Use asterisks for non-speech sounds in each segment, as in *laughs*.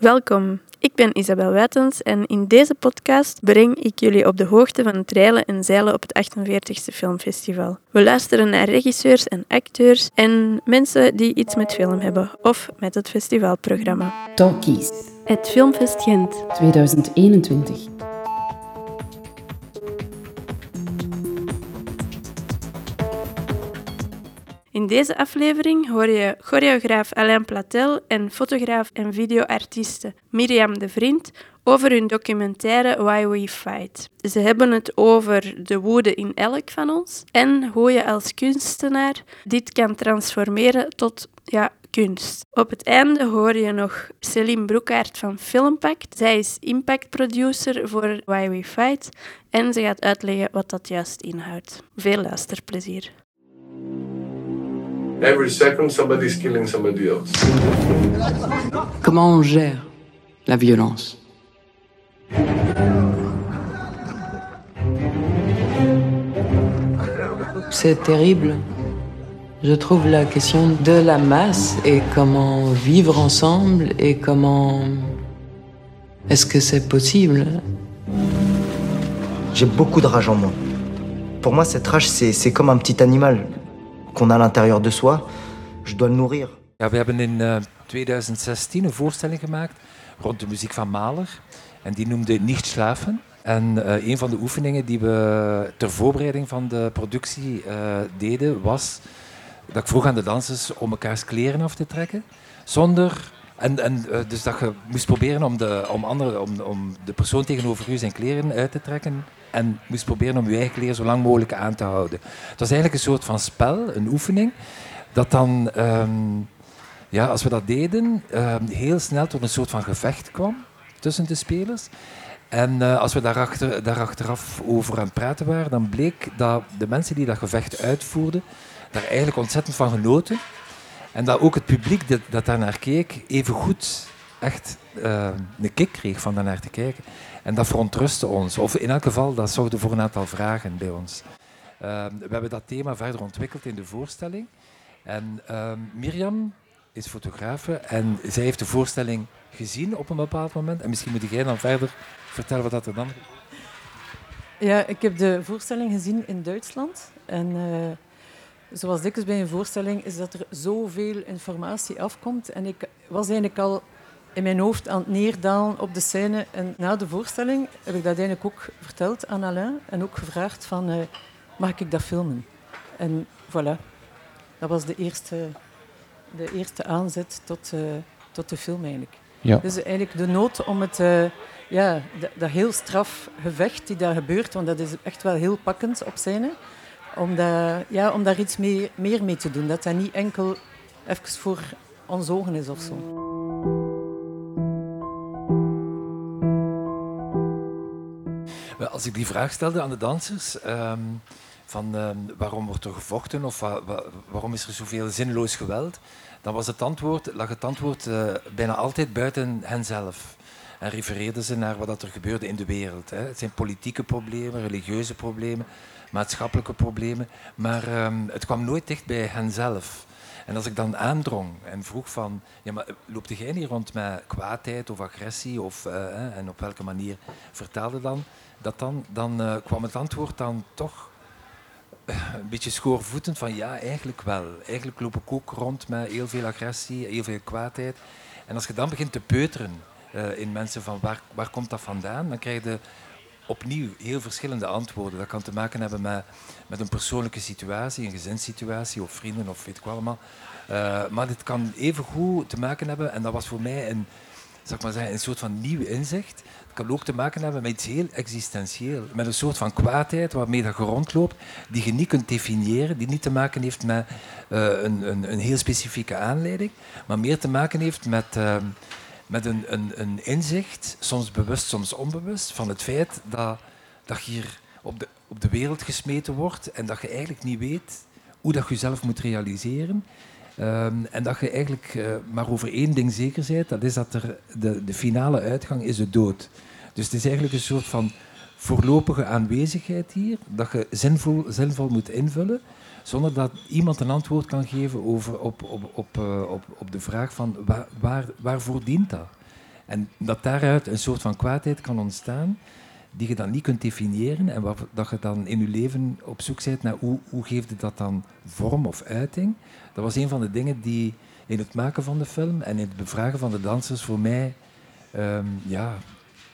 Welkom, ik ben Isabel Wijtens en in deze podcast breng ik jullie op de hoogte van het reilen en zeilen op het 48e Filmfestival. We luisteren naar regisseurs en acteurs en mensen die iets met film hebben of met het festivalprogramma. Talkies Het Filmfest Gent. 2021. In deze aflevering hoor je choreograaf Alain Platel en fotograaf en videoartieste Miriam de Vriend over hun documentaire Why We Fight. Ze hebben het over de woede in elk van ons en hoe je als kunstenaar dit kan transformeren tot ja, kunst. Op het einde hoor je nog Celine Broekaert van Filmpact. Zij is impact producer voor Why We Fight en ze gaat uitleggen wat dat juist inhoudt. Veel luisterplezier. Every second, somebody's killing somebody else. Comment on gère la violence? C'est terrible. Je trouve la question de la masse et comment vivre ensemble et comment... Est-ce que c'est possible? J'ai beaucoup de rage en moi. Pour moi, cette rage, c'est c'est comme un petit animal qu'on a l'intérieur de soi. Je dois le nourrir. We hebben in eh, 2016 een voorstelling gemaakt rond de muziek van Mahler. En die noemde Nicht Schlafen. En eh, een van de oefeningen die we ter voorbereiding van de productie eh, deden, was dat ik vroeg aan de dansers om elkaars kleren af te trekken. Zonder... En, en eh, dus dat je moest proberen om de, om, andere, om, om de persoon tegenover u zijn kleren uit te trekken. En moest proberen om je eigen kleren zo lang mogelijk aan te houden. Het was eigenlijk een soort van spel, een oefening. Dat dan, ehm, ja, als we dat deden, ehm, heel snel tot een soort van gevecht kwam tussen de spelers. En eh, als we daarachter, daar achteraf over aan het praten waren, dan bleek dat de mensen die dat gevecht uitvoerden, daar eigenlijk ontzettend van genoten. En dat ook het publiek dat, dat daar naar keek, even goed echt eh, een kick kreeg van daar naar te kijken. En dat verontrustte ons. Of in elk geval, dat zorgde voor een aantal vragen bij ons. Uh, we hebben dat thema verder ontwikkeld in de voorstelling. En uh, Mirjam is fotografe en zij heeft de voorstelling gezien op een bepaald moment. En misschien moet jij dan verder vertellen wat dat er dan... Ja, ik heb de voorstelling gezien in Duitsland. En zoals dikwijls bij een voorstelling is dat er zoveel informatie afkomt. En ik was eigenlijk al in mijn hoofd aan het neerdalen op de scène. En na de voorstelling heb ik dat eigenlijk ook verteld aan Alain. En ook gevraagd van, uh, mag ik dat filmen? En voilà, dat was de eerste, de eerste aanzet tot, uh, tot de film eigenlijk. Ja. Dus eigenlijk de nood om het, uh, ja, dat, dat heel straf gevecht die daar gebeurt, want dat is echt wel heel pakkend op scène, om, dat, ja, om daar iets mee, meer mee te doen. Dat dat niet enkel even voor ons ogen is of zo. Als ik die vraag stelde aan de dansers, um, van uh, waarom wordt er gevochten of wa wa waarom is er zoveel zinloos geweld, dan was het antwoord, lag het antwoord uh, bijna altijd buiten henzelf. En refereerden ze naar wat er gebeurde in de wereld. Hè. Het zijn politieke problemen, religieuze problemen, maatschappelijke problemen, maar um, het kwam nooit dicht bij henzelf. En als ik dan aandrong en vroeg van, ja, maar loopte jij niet rond met kwaadheid of agressie of, uh, en op welke manier vertelde dan dat dan, dan uh, kwam het antwoord dan toch een beetje schoorvoetend van ja, eigenlijk wel. Eigenlijk loop ik ook rond met heel veel agressie, heel veel kwaadheid. En als je dan begint te peuteren uh, in mensen van waar, waar komt dat vandaan, dan krijg je opnieuw heel verschillende antwoorden. Dat kan te maken hebben met, met een persoonlijke situatie, een gezinssituatie of vrienden of weet ik wel allemaal. Uh, maar dit kan evengoed te maken hebben, en dat was voor mij een, zeg maar zeggen, een soort van nieuw inzicht. Het kan ook te maken hebben met iets heel existentieel. Met een soort van kwaadheid waarmee dat je rondloopt, die je niet kunt definiëren, die niet te maken heeft met uh, een, een, een, heel specifieke aanleiding, maar meer te maken heeft met, met een, een, een, inzicht, soms bewust, soms onbewust, van het feit dat, dat je hier op de, op de wereld gesmeten wordt en dat je eigenlijk niet weet hoe dat je jezelf moet realiseren. Um, en dat je eigenlijk uh, maar over één ding zeker bent, dat is dat er de, de finale uitgang is de dood. Dus het is eigenlijk een soort van voorlopige aanwezigheid hier, dat je zinvol, zinvol moet invullen, zonder dat iemand een antwoord kan geven over, op, op, op, uh, op, op de vraag van waar, waar, waarvoor dient dat? En dat daaruit een soort van kwaadheid kan ontstaan die je dan niet kunt definiëren en waar, dat je dan in je leven op zoek bent naar hoe, hoe geeft het dat dan vorm of uiting. Dat was een van de dingen die in het maken van de film en in het bevragen van de dansers voor mij ehm, ja,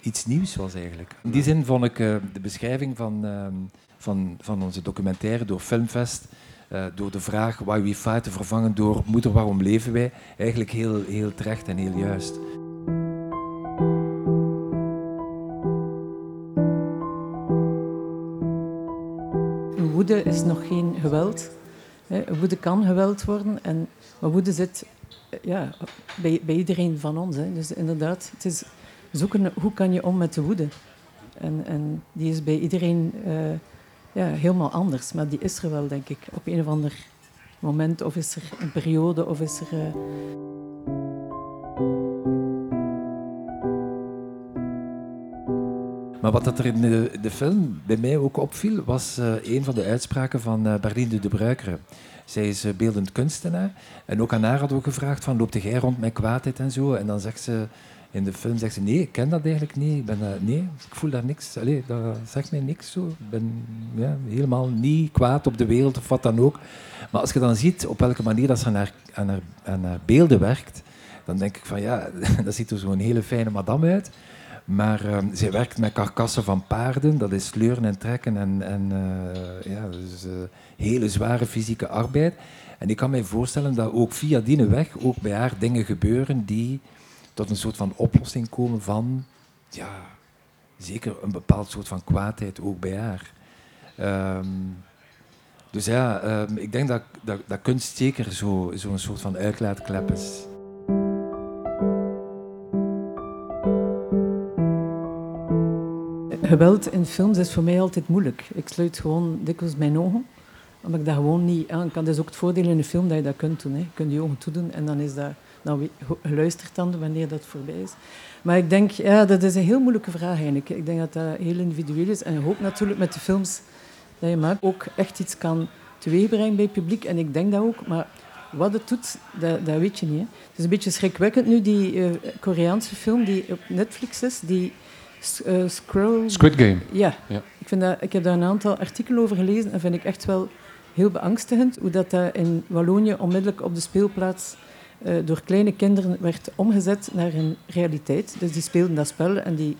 iets nieuws was eigenlijk. In die zin vond ik uh, de beschrijving van, ehm, van, van onze documentaire door Filmfest, uh, door de vraag Why We Fight te vervangen door Moeder, waarom leven wij, eigenlijk heel, heel terecht en heel juist. Woede is nog geen geweld. Woede kan geweld worden, en, maar woede zit ja, bij, bij iedereen van ons. Hè. Dus inderdaad, het is zoeken hoe kan je om met de woede. En, en die is bij iedereen uh, ja, helemaal anders, maar die is er wel, denk ik, op een of ander moment. Of is er een periode, of is er... Uh... Maar wat dat er in de, de, film bij mij ook opviel, was uh, een van de uitspraken van uh, Berlinde de Bruikere. Zij is beeldend kunstenaar. En ook aan haar hadden we gevraagd van, loopt jij rond met kwaadheid en zo? En dan zegt ze, in de film zegt ze, nee, ik ken dat eigenlijk niet. Ik ben, nee, ik voel daar niks. Allee, dat zegt mij niks zo. Ik ben ja, helemaal niet kwaad op de wereld of wat dan ook. Maar als je dan ziet op welke manier dat ze aan haar, aan haar, aan haar beelden werkt, dan denk ik van, ja, *laughs* dat ziet er zo'n hele fijne madame uit. Maar uh, zij werkt met karkassen van paarden, dat is sleuren en trekken en, en uh, ja, dus, uh, hele zware fysieke arbeid. En ik kan mij voorstellen dat ook via die weg ook bij haar dingen gebeuren die tot een soort van oplossing komen van, ja, zeker een bepaald soort van kwaadheid ook bij haar. Um, dus ja, um, ik denk dat, dat, dat kunst zeker zo'n zo soort van uitlaatklep is. Geweld in films is voor mij altijd moeilijk. Ik sluit gewoon dikwijls mijn ogen, omdat ik dat gewoon niet aan kan. Dat is ook het voordeel in een film dat je dat kunt doen. Hè. Je kunt je ogen toedoen en dan is dat dan luistert dan wanneer dat voorbij is. Maar ik denk, ja, dat is een heel moeilijke vraag eigenlijk. Ik denk dat dat heel individueel is. En ik hoop natuurlijk met de films dat je maakt ook echt iets kan teweegbrengen bij het publiek. En ik denk dat ook, maar wat het doet, dat, dat weet je niet. Hè. Het is een beetje schrikwekkend nu, die uh, Koreaanse film die op Netflix is, die uh, Scroll... Squid Game. Ja, ja. Ik, vind dat, ik heb daar een aantal artikelen over gelezen en vind ik echt wel heel beangstigend hoe dat, dat in Wallonië onmiddellijk op de speelplaats uh, door kleine kinderen werd omgezet naar een realiteit. Dus die speelden dat spel en die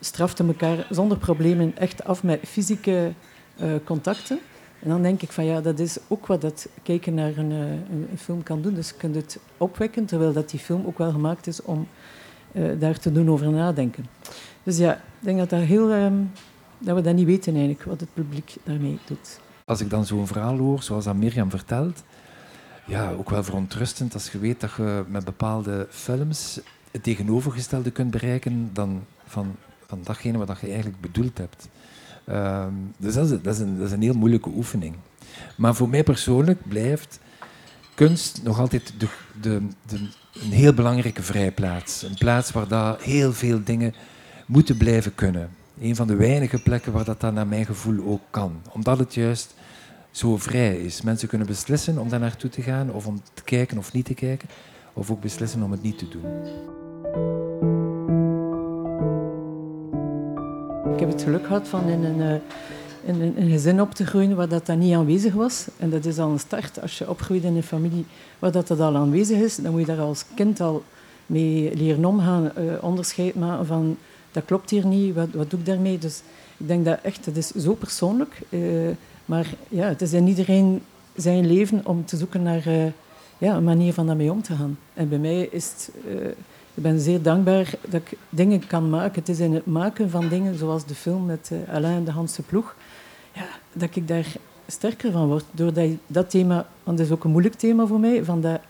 straften elkaar zonder problemen echt af met fysieke uh, contacten. En dan denk ik van ja, dat is ook wat dat kijken naar een, uh, een, film kan doen. Dus je kunt het opwekken, terwijl dat die film ook wel gemaakt is om daar te doen over nadenken. Dus ja, ik denk dat, dat, heel, um, dat we dat niet weten eigenlijk, wat het publiek daarmee doet. Als ik dan zo'n verhaal hoor, zoals dat Mirjam vertelt, ja, ook wel verontrustend als je weet dat je met bepaalde films het tegenovergestelde kunt bereiken dan van, van datgene wat je eigenlijk bedoeld hebt. Um, dus dat is, dat, is een, dat is een heel moeilijke oefening. Maar voor mij persoonlijk blijft kunst nog altijd de, de, de, een heel belangrijke vrijplaats. Een plaats waar daar heel veel dingen moeten blijven kunnen. Een van de weinige plekken waar dat dan naar mijn gevoel ook kan. Omdat het juist zo vrij is. Mensen kunnen beslissen om daar naartoe te gaan, of om te kijken of niet te kijken, of ook beslissen om het niet te doen. Ik heb het geluk gehad van in een, eh, in een, een gezin op te groeien waar dat, dat niet aanwezig was. En dat is al een start. Als je opgroeit in een familie waar dat, dat al aanwezig is, dan moet je daar als kind al mee leren omgaan, uh, onderscheid maken van dat klopt hier niet, wat, wat doe ik daarmee? Dus ik denk dat echt, het is zo persoonlijk. Uh, maar ja, het is in iedereen zijn leven om te zoeken naar uh, ja, een manier van daarmee om te gaan. En bij mij is het... Uh, ik ben zeer dankbaar dat ik dingen kan maken. Het is in het maken van dingen, zoals de film met uh, Alain en de Hanse Ploeg, ja, dat ik daar sterker van word. Doordat dat thema, want dat is ook een moeilijk thema voor mij, van dat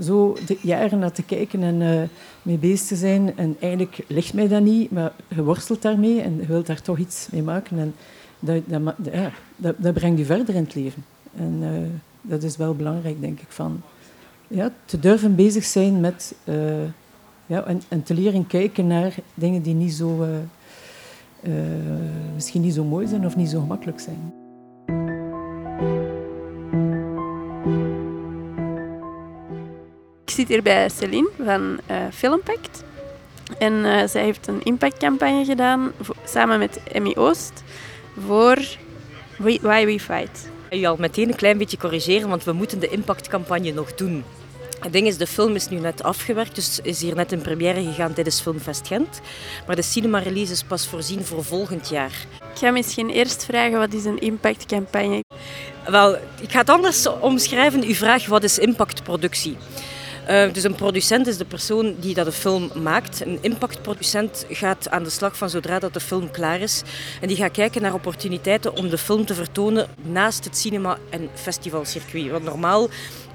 zo jaren naar te kijken en mee bezig te zijn. En eigenlijk ligt mij dat niet, maar je worstelt daarmee en je wilt daar toch iets mee maken. En dat, dat, dat, dat brengt je verder in het leven. En uh, dat is wel belangrijk, denk ik, van ja, te durven bezig zijn met uh, ja, en, en, te leren kijken naar dingen die niet zo, uh, misschien niet zo mooi zijn of niet zo gemakkelijk zijn. Ik zit hier bij Celine van Filmpact. En eh, zij heeft een impactcampagne gedaan samen met Emmy Oost voor Why We Fight. Ik ga je al meteen een klein beetje corrigeren, want we moeten de impactcampagne nog doen. Het ding is, de film is nu net afgewerkt, dus is hier net in première gegaan tijdens Filmfest Gent. Maar de cinema-release is pas voorzien voor volgend jaar. Ik ga misschien eerst vragen wat is een impactcampagne. Wel, ik ga het anders omschrijven. U vraagt wat is impactproductie? Eh, dus een producent is de persoon die dat de film maakt. Een impactproducent gaat aan de slag van zodra dat de film klaar is. En die gaat kijken naar opportuniteiten om de film te vertonen naast het cinema- en festivalcircuit. Want normaal,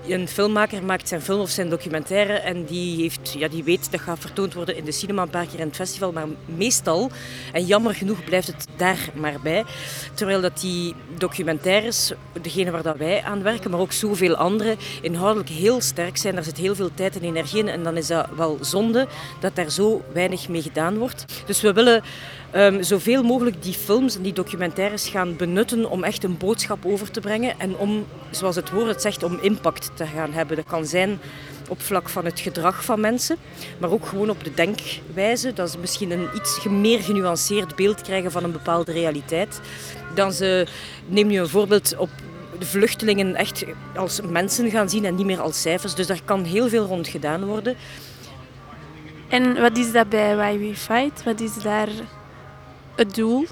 een filmmaker maakt zijn film of zijn documentaire en die, heeft, ja, die weet dat gaat vertoond worden in de cinema een paar keer in het festival. Maar meestal, en jammer genoeg, blijft het daar maar bij. Terwijl dat die documentaires, degene waar dat wij aan werken, maar ook zoveel andere, inhoudelijk heel sterk zijn. Daar zit heel veel tijd en energie in en dan is dat wel zonde dat daar zo weinig mee gedaan wordt. Dus we willen ehm, zoveel mogelijk die films en die documentaires gaan benutten om echt een boodschap over te brengen en om, zoals het woord het zegt, om impact te gaan hebben. Dat kan zijn op vlak van het gedrag van mensen, maar ook gewoon op de denkwijze. Dat ze misschien een iets meer genuanceerd beeld krijgen van een bepaalde realiteit. Dan ze, neem nu een voorbeeld op de vluchtelingen echt als mensen gaan zien en niet meer als cijfers. Dus daar kan heel veel rond gedaan worden. En wat is dat bij Why We Fight? Wat is daar het doel?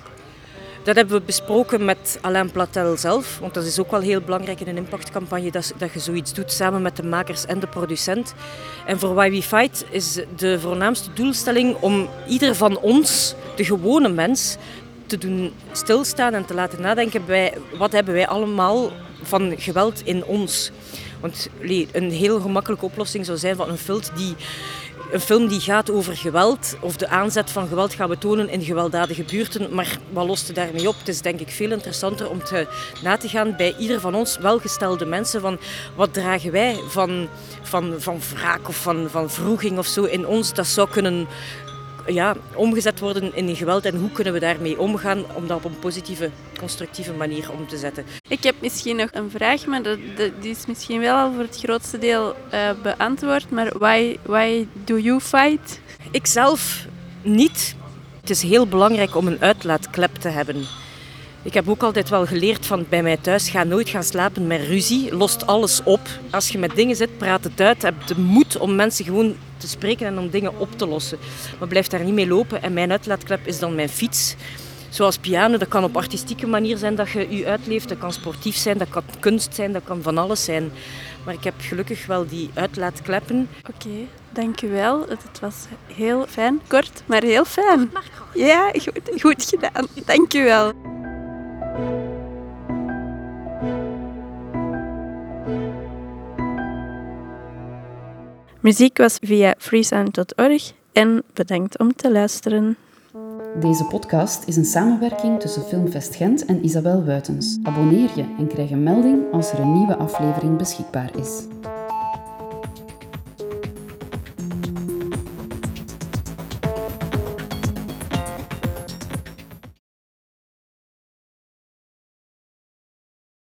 Dat hebben we besproken met Alain Platel zelf, want dat is ook wel heel belangrijk in een impactcampagne dat, dat je zoiets doet samen met de makers en de producent. En voor Why We Fight is de voornaamste doelstelling om ieder van ons, de gewone mens, te doen stilstaan en te laten nadenken bij wat hebben wij allemaal van geweld in ons. Want een heel gemakkelijke oplossing zou zijn van een film die een film die gaat over geweld of de aanzet van geweld gaan betonen in gewelddadige buurten. Maar wat lost daarmee op? Het is denk ik veel interessanter om te, na te gaan bij ieder van ons welgestelde mensen van wat dragen wij van, van, van wraak of van, van vroeging of zo in ons. Dat zou kunnen ja, omgezet worden in geweld en hoe kunnen we daarmee omgaan om dat op een positieve, constructieve manier om te zetten. Ik heb misschien nog een vraag, maar dat, dat- die is misschien wel al voor het grootste deel eh, beantwoord. Maar why, why do you fight? Ik zelf niet. Het is heel belangrijk om een uitlaatklep te hebben. Ik heb ook altijd wel geleerd van bij mij thuis, ga nooit gaan slapen met ruzie, lost alles op. Als je met dingen zit, praat het uit, heb de moed om mensen gewoon te spreken en om dingen op te lossen. Maar blijf daar niet mee lopen en mijn uitlaatklep is dan mijn fiets. Zoals piano, dat kan op artistieke manier zijn dat je je uitleeft, dat kan sportief zijn, dat kan kunst zijn, dat kan van alles zijn. Maar ik heb gelukkig wel die uitlaatkleppen Oké, dank u wel. Het was heel fijn. Kort, maar heel fijn. Ja, goed, goed gedaan. Dank Muziek was via freesound.org en bedankt om te luisteren. Deze podcast is een samenwerking tussen Filmfest Gent en Isabel Wuitens. Abonneer je en krijg een melding als er een nieuwe aflevering beschikbaar is.